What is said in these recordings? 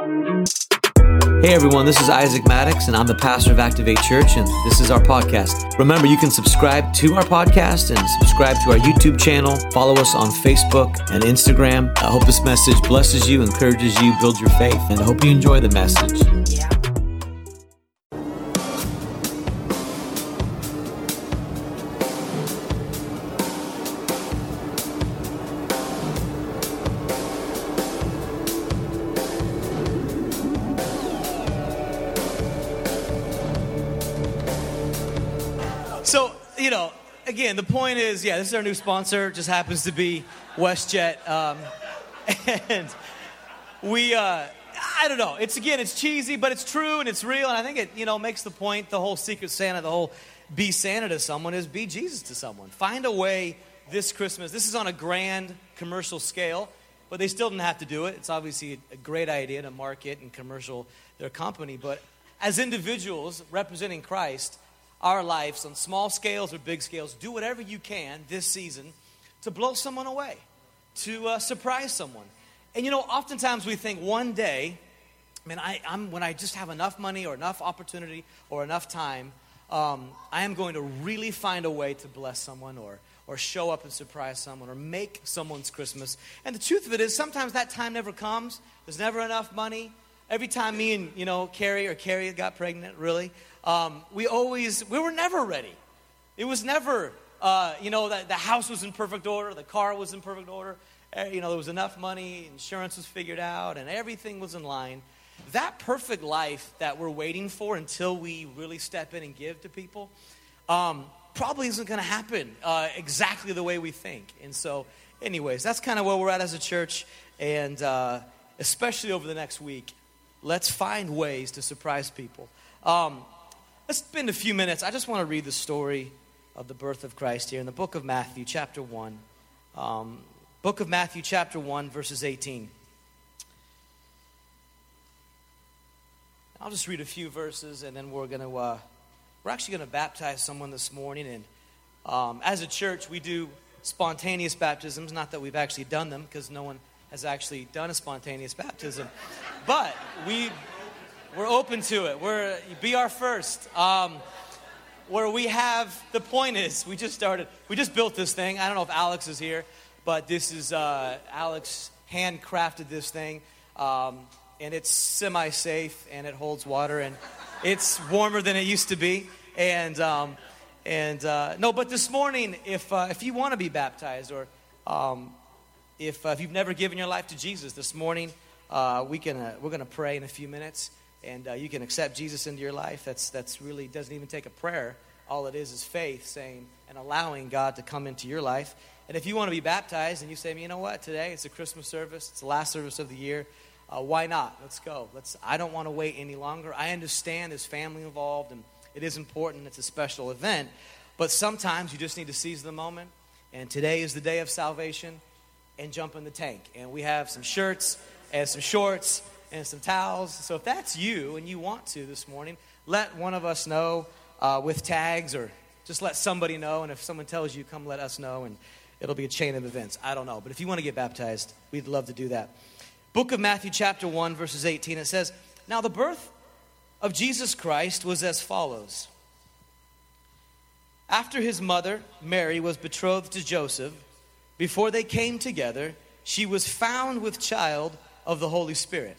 Hey everyone, this is Isaac Maddox, and I'm the pastor of Activate Church, and this is our podcast. Remember, you can subscribe to our podcast and subscribe to our YouTube channel. Follow us on Facebook and Instagram. I hope this message blesses you, encourages you, builds your faith, and I hope you enjoy the message. Is, yeah, this is our new sponsor. Just happens to be WestJet. Um, and we, uh, I don't know. It's again, it's cheesy, but it's true and it's real. And I think it, you know, makes the point. The whole Secret Santa, the whole be Santa to someone is be Jesus to someone. Find a way this Christmas. This is on a grand commercial scale, but they still didn't have to do it. It's obviously a great idea to market and commercial their company, but as individuals representing Christ, our lives on small scales or big scales, do whatever you can this season to blow someone away, to uh, surprise someone. And you know, oftentimes we think one day, I mean, I, am when I just have enough money or enough opportunity or enough time, um, I am going to really find a way to bless someone or or show up and surprise someone or make someone's Christmas. And the truth of it is, sometimes that time never comes. There's never enough money. Every time me and you know Carrie or Carrie got pregnant, really, um, we always we were never ready. It was never uh, you know that the house was in perfect order, the car was in perfect order. Uh, you know there was enough money, insurance was figured out, and everything was in line. That perfect life that we're waiting for until we really step in and give to people. Um, probably isn't going to happen uh, exactly the way we think. And so, anyways, that's kind of where we're at as a church. And uh, especially over the next week, let's find ways to surprise people. Um, let's spend a few minutes. I just want to read the story of the birth of Christ here in the book of Matthew, chapter 1. Um, book of Matthew, chapter 1, verses 18. I'll just read a few verses and then we're going to. Uh, we're actually going to baptize someone this morning. And um, as a church, we do spontaneous baptisms. Not that we've actually done them, because no one has actually done a spontaneous baptism. But we, we're open to it. We're, be our first. Um, where we have, the point is, we just started, we just built this thing. I don't know if Alex is here, but this is, uh, Alex handcrafted this thing. Um, and it's semi safe and it holds water. And it's warmer than it used to be. And, um, and uh, no, but this morning, if, uh, if you want to be baptized or um, if, uh, if you've never given your life to Jesus, this morning uh, we can, uh, we're going to pray in a few minutes and uh, you can accept Jesus into your life. That's, that's really doesn't even take a prayer. All it is is faith saying and allowing God to come into your life. And if you want to be baptized and you say, you know what, today it's a Christmas service, it's the last service of the year, uh, why not? Let's go. Let's. I don't want to wait any longer. I understand there's family involved, and it is important. It's a special event, but sometimes you just need to seize the moment. And today is the day of salvation, and jump in the tank. And we have some shirts and some shorts and some towels. So if that's you and you want to this morning, let one of us know uh, with tags, or just let somebody know. And if someone tells you, come let us know, and it'll be a chain of events. I don't know, but if you want to get baptized, we'd love to do that. Book of Matthew, chapter 1, verses 18, it says, Now the birth of Jesus Christ was as follows. After his mother, Mary, was betrothed to Joseph, before they came together, she was found with child of the Holy Spirit.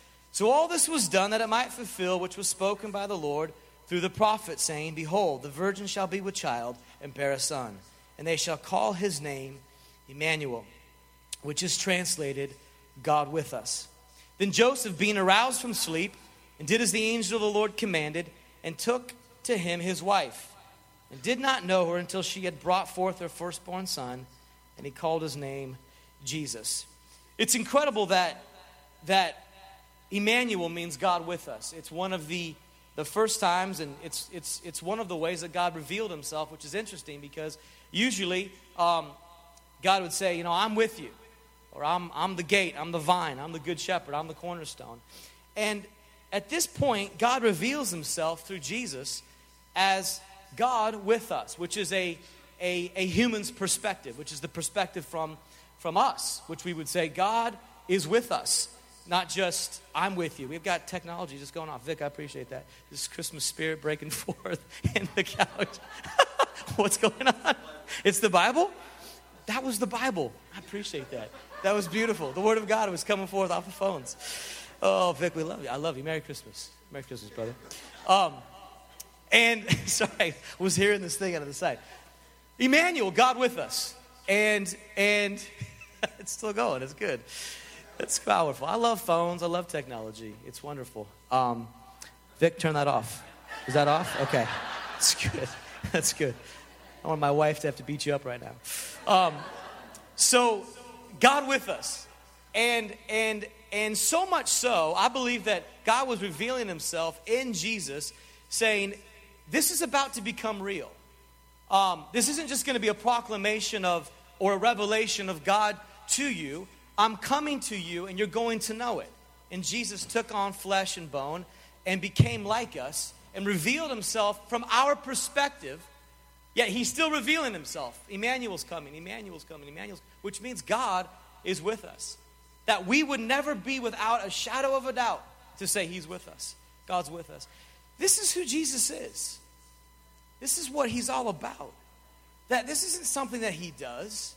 So all this was done that it might fulfill which was spoken by the Lord through the prophet, saying, Behold, the virgin shall be with child and bear a son, and they shall call his name Emmanuel, which is translated God with us. Then Joseph, being aroused from sleep, and did as the angel of the Lord commanded, and took to him his wife, and did not know her until she had brought forth her firstborn son, and he called his name Jesus. It's incredible that, that Emmanuel means God with us. It's one of the the first times, and it's, it's, it's one of the ways that God revealed himself, which is interesting because usually um, God would say, You know, I'm with you, or I'm, I'm the gate, I'm the vine, I'm the good shepherd, I'm the cornerstone. And at this point, God reveals himself through Jesus as God with us, which is a, a, a human's perspective, which is the perspective from, from us, which we would say, God is with us not just I'm with you. We've got technology just going off. Vic, I appreciate that. This Christmas spirit breaking forth in the couch. What's going on? It's the Bible? That was the Bible. I appreciate that. That was beautiful. The Word of God was coming forth off the phones. Oh, Vic, we love you. I love you. Merry Christmas. Merry Christmas, brother. Um, and sorry, was hearing this thing out of the side. Emmanuel, God with us. And and it's still going. It's good. It's powerful. I love phones. I love technology. It's wonderful. Um, Vic, turn that off. Is that off? Okay. That's good. That's good. I want my wife to have to beat you up right now. Um, so, God with us. And, and, and so much so, I believe that God was revealing himself in Jesus, saying, This is about to become real. Um, this isn't just going to be a proclamation of or a revelation of God to you. I'm coming to you and you're going to know it. And Jesus took on flesh and bone and became like us and revealed himself from our perspective. Yet he's still revealing himself. Emmanuel's coming, Emmanuel's coming, Emmanuel's, which means God is with us. That we would never be without a shadow of a doubt to say he's with us. God's with us. This is who Jesus is. This is what he's all about. That this isn't something that he does.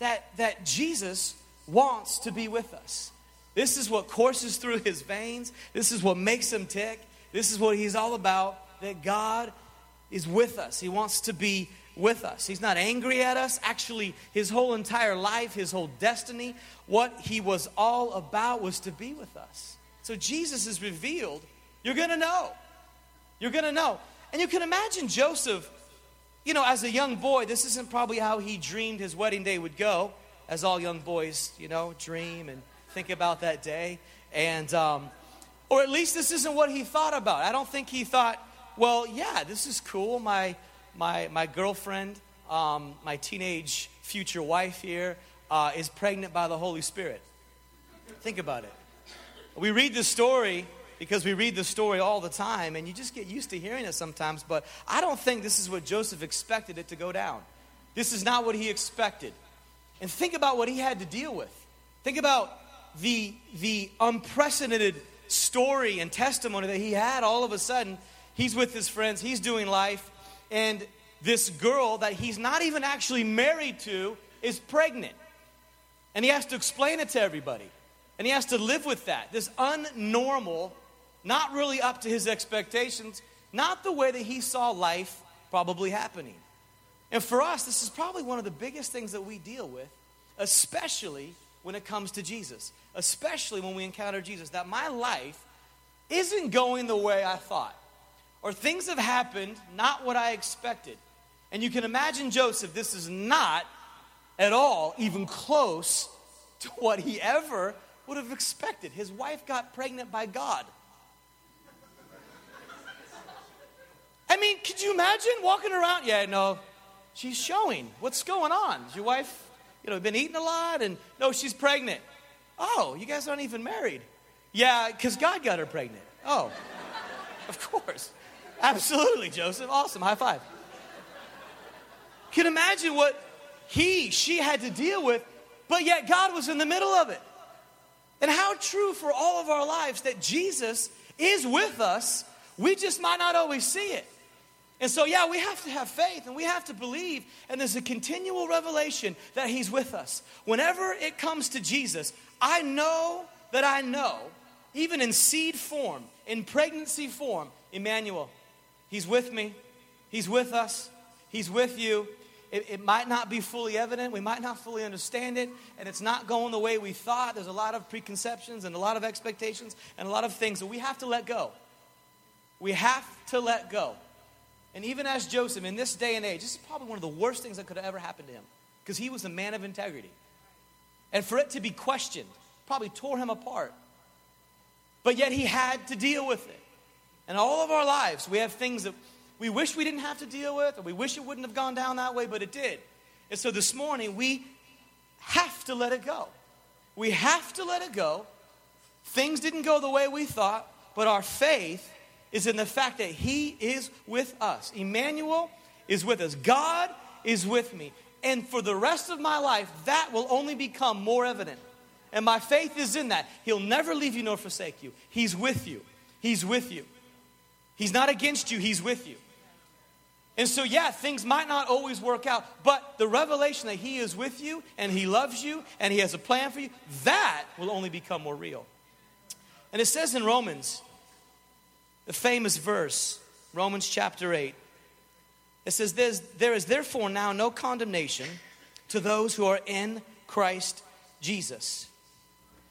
That that Jesus wants to be with us. This is what courses through his veins. This is what makes him tick. This is what he's all about that God is with us. He wants to be with us. He's not angry at us. Actually, his whole entire life, his whole destiny, what he was all about was to be with us. So Jesus is revealed. You're going to know. You're going to know. And you can imagine Joseph, you know, as a young boy, this isn't probably how he dreamed his wedding day would go as all young boys, you know, dream and think about that day. And, um, or at least this isn't what he thought about. I don't think he thought, well, yeah, this is cool. My, my, my girlfriend, um, my teenage future wife here, uh, is pregnant by the Holy Spirit. Think about it. We read the story because we read the story all the time, and you just get used to hearing it sometimes, but I don't think this is what Joseph expected it to go down. This is not what he expected. And think about what he had to deal with. Think about the, the unprecedented story and testimony that he had all of a sudden. He's with his friends, he's doing life, and this girl that he's not even actually married to is pregnant. And he has to explain it to everybody. And he has to live with that. This unnormal, not really up to his expectations, not the way that he saw life probably happening. And for us, this is probably one of the biggest things that we deal with, especially when it comes to Jesus, especially when we encounter Jesus, that my life isn't going the way I thought, or things have happened not what I expected. And you can imagine Joseph, this is not at all even close to what he ever would have expected. His wife got pregnant by God. I mean, could you imagine walking around? Yeah, no, she's showing. What's going on? Is your wife, you know, been eating a lot? And no, she's pregnant. Oh, you guys aren't even married. Yeah, because God got her pregnant. Oh, of course. Absolutely, Joseph. Awesome. High five. Can imagine what he, she had to deal with, but yet God was in the middle of it. And how true for all of our lives that Jesus is with us, we just might not always see it. And so, yeah, we have to have faith and we have to believe, and there's a continual revelation that He's with us. Whenever it comes to Jesus, I know that I know, even in seed form, in pregnancy form, Emmanuel, He's with me, He's with us, He's with you. It, it, might not be fully evident, we might not fully understand it, and it's not going the way we thought. There's a lot of preconceptions and a lot of expectations and a lot of things that we have to let go. We have to let go. And even as Joseph, in this day and age, this is probably one of the worst things that could have ever happened to him because he was a man of integrity. And for it to be questioned probably tore him apart. But yet he had to deal with it. And all of our lives, we have things that we wish we didn't have to deal with, or we wish it wouldn't have gone down that way, but it did. And so this morning, we have to let it go. We have to let it go. Things didn't go the way we thought, but our faith is in the fact that He is with us. Emmanuel is with us. God is with me. And for the rest of my life, that will only become more evident. And my faith is in that. He'll never leave you nor forsake you. He's with you. He's with you. He's not against you, He's with you. And so, yeah, things might not always work out, but the revelation that He is with you and He loves you and He has a plan for you, that will only become more real. And it says in Romans, the famous verse, Romans chapter 8, it says, There is therefore now no condemnation to those who are in Christ Jesus.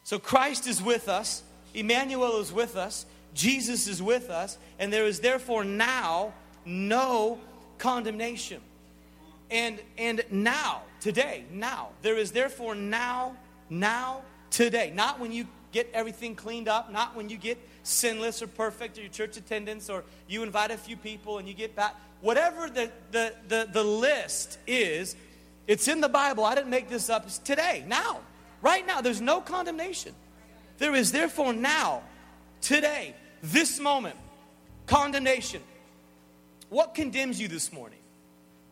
So Christ is with us, Emmanuel is with us, Jesus is with us, and there is therefore now no condemnation. And, and now, today, now, there is therefore now, now, today. Not when you get everything cleaned up, not when you get sinless or perfect or your church attendance or you invite a few people and you get back. Whatever the, the, the, the list is, it's in the Bible. I didn't make this up. It's today, now, right now. There's no condemnation. There is therefore now, today, this moment, condemnation. What condemns you this morning?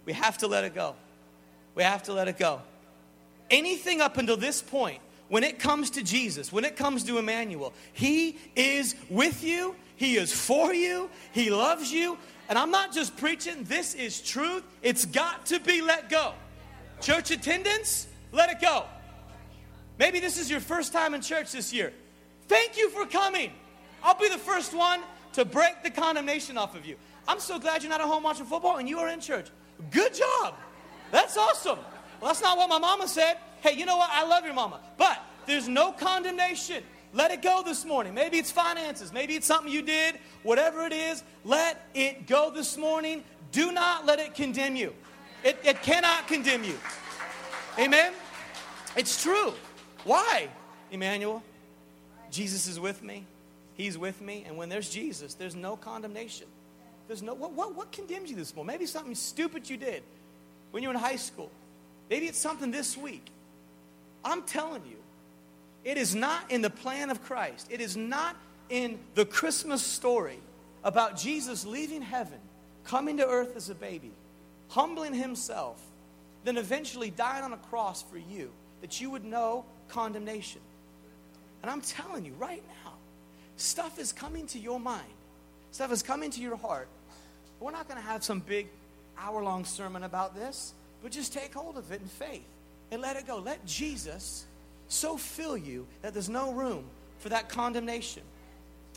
We have to let it go. We have to let it go. Anything up until this point, when it comes to Jesus, when it comes to Emmanuel, He is with you, He is for you, He loves you. And I'm not just preaching, this is truth. It's got to be let go. Church attendance, let it go. Maybe this is your first time in church this year. Thank you for coming. I'll be the first one to break the condemnation off of you. I'm so glad you're not at home watching football and you are in church. Good job. That's awesome. Well, that's not what my mama said. Hey, you know what? I love your mama. But there's no condemnation. Let it go this morning. Maybe it's finances. Maybe it's something you did. Whatever it is, let it go this morning. Do not let it condemn you. It, it cannot condemn you. Amen? It's true. Why, Emmanuel? Jesus is with me. He's with me. And when there's Jesus, there's no condemnation. There's no, what, what, what condemns you this morning? Maybe something stupid you did when you were in high school. Maybe it's something this week. I'm telling you, it is not in the plan of Christ. It is not in the Christmas story about Jesus leaving heaven, coming to earth as a baby, humbling himself, then eventually dying on a cross for you, that you would know condemnation. And I'm telling you right now, stuff is coming to your mind, stuff is coming to your heart we're not going to have some big hour long sermon about this, but just take hold of it in faith and let it go. Let Jesus so fill you that there's no room for that condemnation.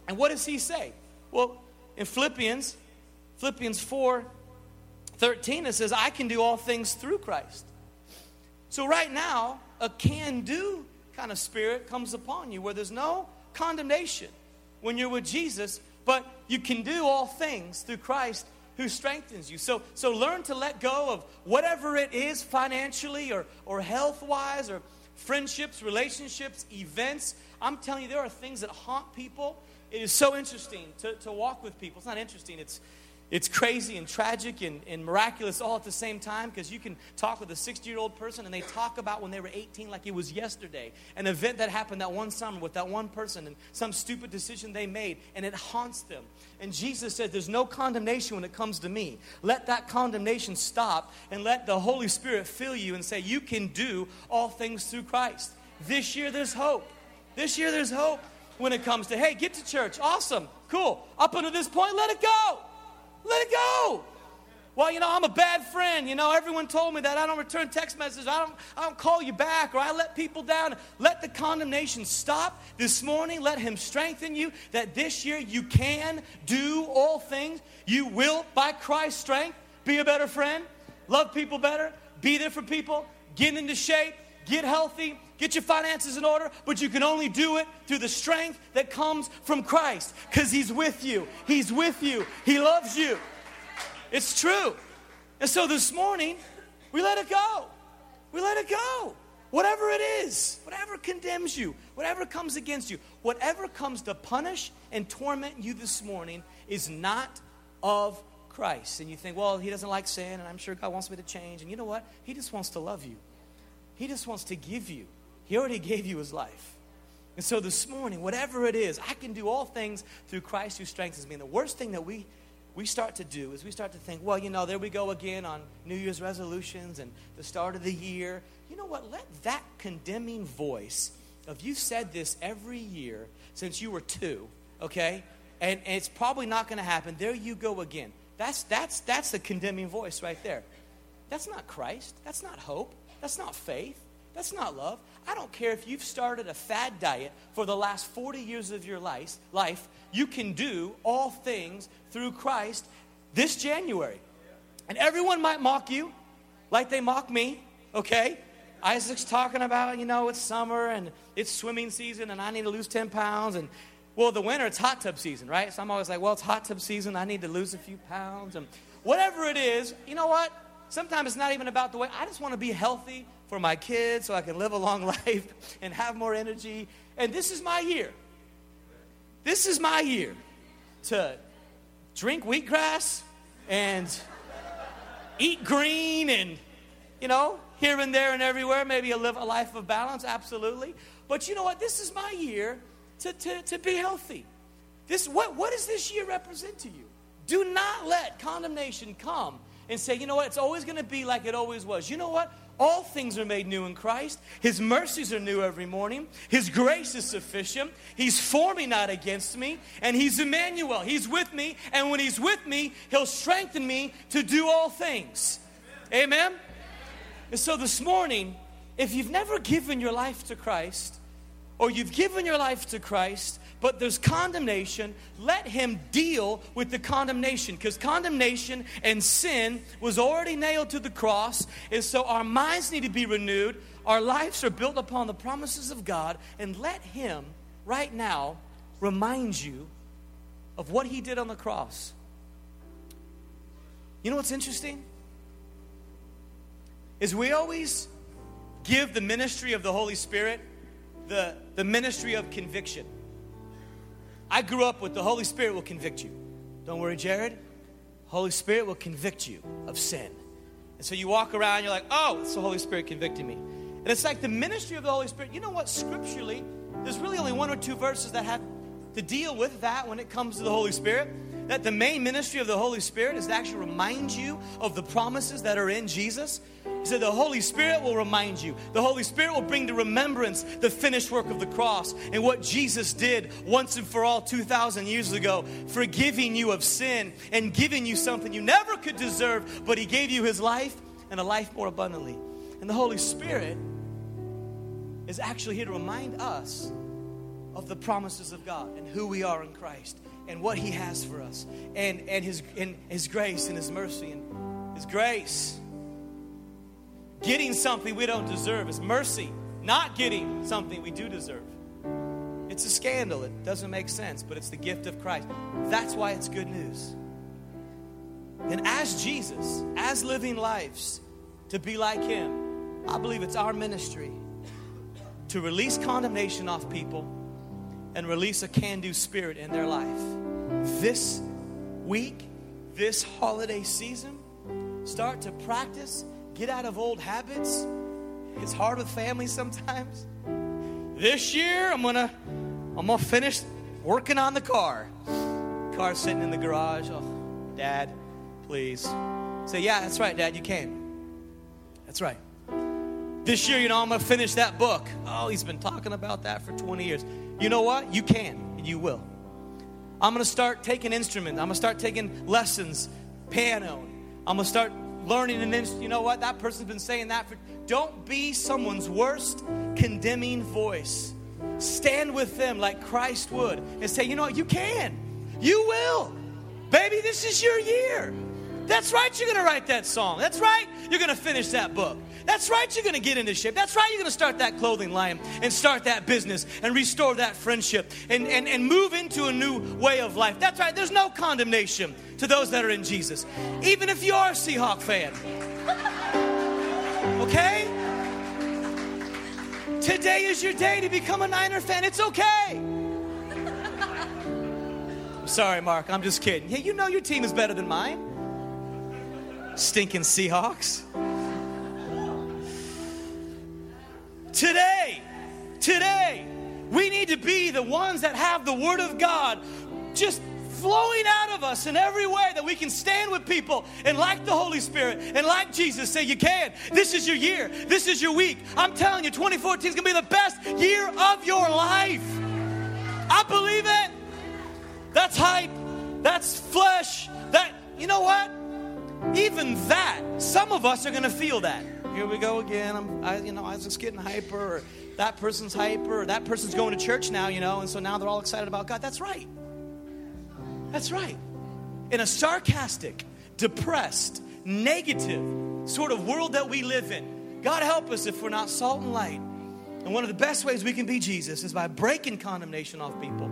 And what does he say? Well, in Philippians, Philippians 4 13, it says, I can do all things through Christ. So, right now, a can do kind of spirit comes upon you where there's no condemnation when you're with Jesus, but you can do all things through Christ who strengthens you. So, so learn to let go of whatever it is financially or, or health wise or friendships, relationships, events. I'm telling you, there are things that haunt people. It is so interesting to, to walk with people. It's not interesting, it's, it's crazy and tragic and, and miraculous all at the same time because you can talk with a 60 year old person and they talk about when they were 18 like it was yesterday. An event that happened that one summer with that one person and some stupid decision they made and it haunts them. And Jesus said, There's no condemnation when it comes to me. Let that condemnation stop and let the Holy Spirit fill you and say, You can do all things through Christ. This year there's hope. This year there's hope when it comes to, hey, get to church. Awesome. Cool. Up until this point, let it go. Let it go. Well, you know, I'm a bad friend. You know, everyone told me that I don't return text messages. I don't, I don't call you back or I let people down. Let the condemnation stop this morning. Let Him strengthen you that this year you can do all things. You will, by Christ's strength, be a better friend, love people better, be there for people, get into shape, get healthy, get your finances in order, but you can only do it through the strength that comes from Christ because He's with you. He's with you. He loves you. It's true. And so this morning, we let it go. We let it go. Whatever it is, whatever condemns you, whatever comes against you, whatever comes to punish and torment you this morning is not of Christ. And you think, well, he doesn't like sin, and I'm sure God wants me to change. And you know what? He just wants to love you, He just wants to give you. He already gave you His life. And so this morning, whatever it is, I can do all things through Christ who strengthens me. And the worst thing that we we start to do is we start to think, well, you know, there we go again on New Year's resolutions and the start of the year. You know what? Let that condemning voice of you said this every year since you were two, okay? And, and it's probably not going to happen. There you go again. That's, that's, that's the condemning voice right there. That's not Christ. That's not hope. That's not faith. That's not love. I don't care if you've started a fad diet for the last 40 years of your life, life you can do all things through Christ this January. And everyone might mock you like they mock me, okay? Isaac's talking about, you know, it's summer and it's swimming season and I need to lose 10 pounds. And, well, the winter, it's hot tub season, right? So I'm always like, well, it's hot tub season. I need to lose a few pounds. And whatever it is, you know what? Sometimes it's not even about the way, I just want to be healthy for my kids so I can live a long life and have more energy. And this is my year. This is my year to drink wheatgrass and eat green and, you know, here and there and everywhere, maybe a, live, a life of balance, absolutely. But you know what? This is my year to, to, to be healthy. This, what, what does this year represent to you? Do not let condemnation come and say, you know what, it's always going to be like it always was. You know what? All things are made new in Christ. His mercies are new every morning. His grace is sufficient. He's for me, not against me. And He's Emmanuel. He's with me. And when He's with me, He'll strengthen me to do all things. Amen? And so this morning, if you've never given your life to Christ, or you've given your life to Christ, but there's condemnation, let him deal with the condemnation because condemnation and sin was already nailed to the cross. And so our minds need to be renewed. Our lives are built upon the promises of God. And let him right now remind you of what he did on the cross. You know what's interesting? Is we always give the ministry of the Holy Spirit the, the ministry of conviction. I grew up with the Holy Spirit will convict you. Don't worry, Jared. Holy Spirit will convict you of sin. And so you walk around, you're like, oh, it's the Holy Spirit convicting me. And it's like the ministry of the Holy Spirit. You know what? Scripturally, there's really only one or two verses that have to deal with that when it comes to the Holy Spirit that the main ministry of the Holy Spirit is to actually remind you of the promises that are in Jesus. He said, The Holy Spirit will remind you. The Holy Spirit will bring to remembrance the finished work of the cross and what Jesus did once and for all 2,000 years ago, forgiving you of sin and giving you something you never could deserve, but He gave you His life and a life more abundantly. And the Holy Spirit is actually here to remind us of the promises of God and who we are in Christ and what He has for us, and, and, his, and His grace and His mercy and His grace. Getting something we don't deserve is mercy, not getting something we do deserve. It's a scandal. It doesn't make sense, but it's the gift of Christ. That's why it's good news. And as Jesus, as living lives, to be like Him, I believe it's our ministry to release condemnation off people and release a can do spirit in their life. This week, this holiday season, start to practice, get out of old habits. It's hard with family sometimes. This year, I'm gonna, I'm gonna finish working on the car. Car sitting in the garage. Oh, Dad, please. Say, yeah, that's right, Dad, you can. That's right. This year, you know, I'm gonna finish that book. Oh, he's been talking about that for 20 years. You know what? You can and you will. I'm to start taking instruments. I'm to start taking lessons, piano. I'm to start learning an instrument. You know what? That person's been saying that for. Don't be someone's worst condemning voice. Stand with them like Christ would and say, you know what? You can. You will. Baby, this is your year. That's right, you're going to write that song. That's right, you're going to finish that book. That's right, you're going to get into shape. That's right, you're going to start that clothing line and start that business and restore that friendship and, and, and move into a new way of life. That's right, there's no condemnation to those that are in Jesus, even if you are a Seahawk fan. Okay? Today is your day to become a Niner fan. It's okay. I'm Sorry, Mark, I'm just kidding. Yeah, you know your team is better than mine. Stinking Seahawks. Today, today, we need to be the ones that have the Word of God just flowing out of us in every way that we can stand with people and, like the Holy Spirit and like Jesus, say, You can. This is your year. This is your week. I'm telling you, 2014 is going to be the best year of your life. I believe it. That's hype. That's flesh. That, you know what? Even that, some of us are going to feel that. Here we go again. I'm, I, you know, I was just getting hyper, or that person's hyper, or that person's going to church now, you know, and so now they're all excited about God. That's right. That's right. In a sarcastic, depressed, negative sort of world that we live in, God help us if we're not salt and light. And one of the best ways we can be Jesus is by breaking condemnation off people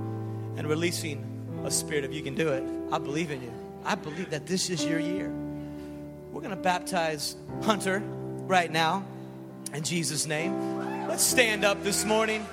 and releasing a spirit of you can do it. I believe in you. I believe that this is your year. We're going to baptize Hunter right now in Jesus' name. Let's stand up this morning.